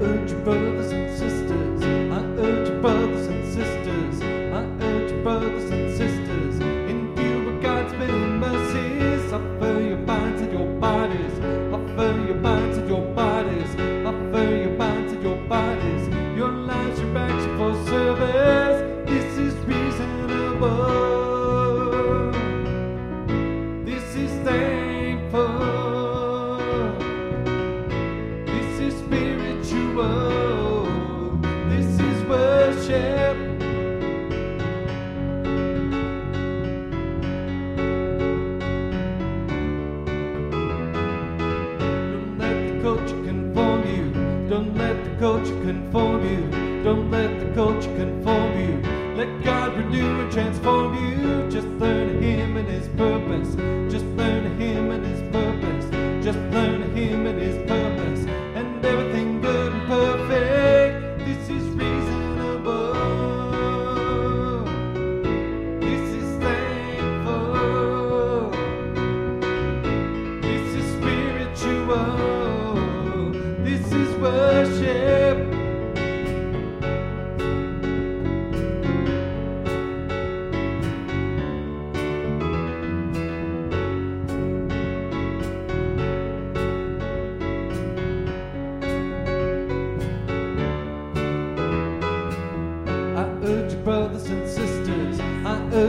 urge you, brothers and sisters, I urge you, brothers and sisters, I urge you, brothers and sisters, in view of God's many mercies, offer your minds and your bodies, offer your bodies. the culture conform you. Don't let the culture conform you. Let God renew and transform you. Just learn Him and His purpose. Just learn Him and His purpose. Just learn Him and His purpose. And everything good and perfect. This is reasonable. This is thankful. This is spiritual. This is worth.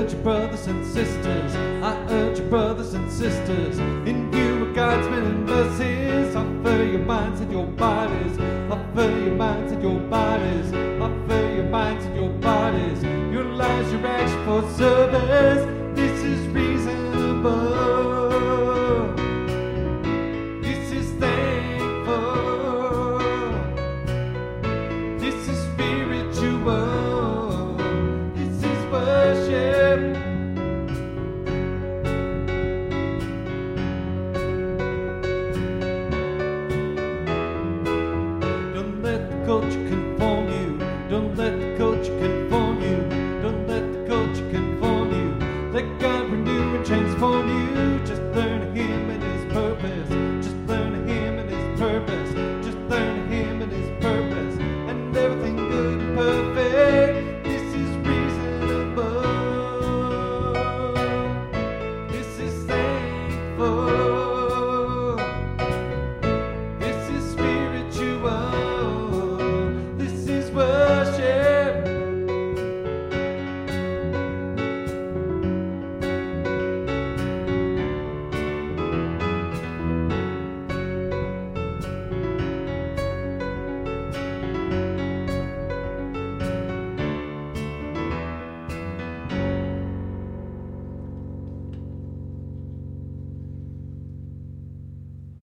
Urge you, brothers and sisters. I urge you, brothers and sisters. In view of God's many mercies, offer your minds and your bodies. Offer your minds and your bodies. Offer your minds and your bodies. Your lives, your action for service. Don't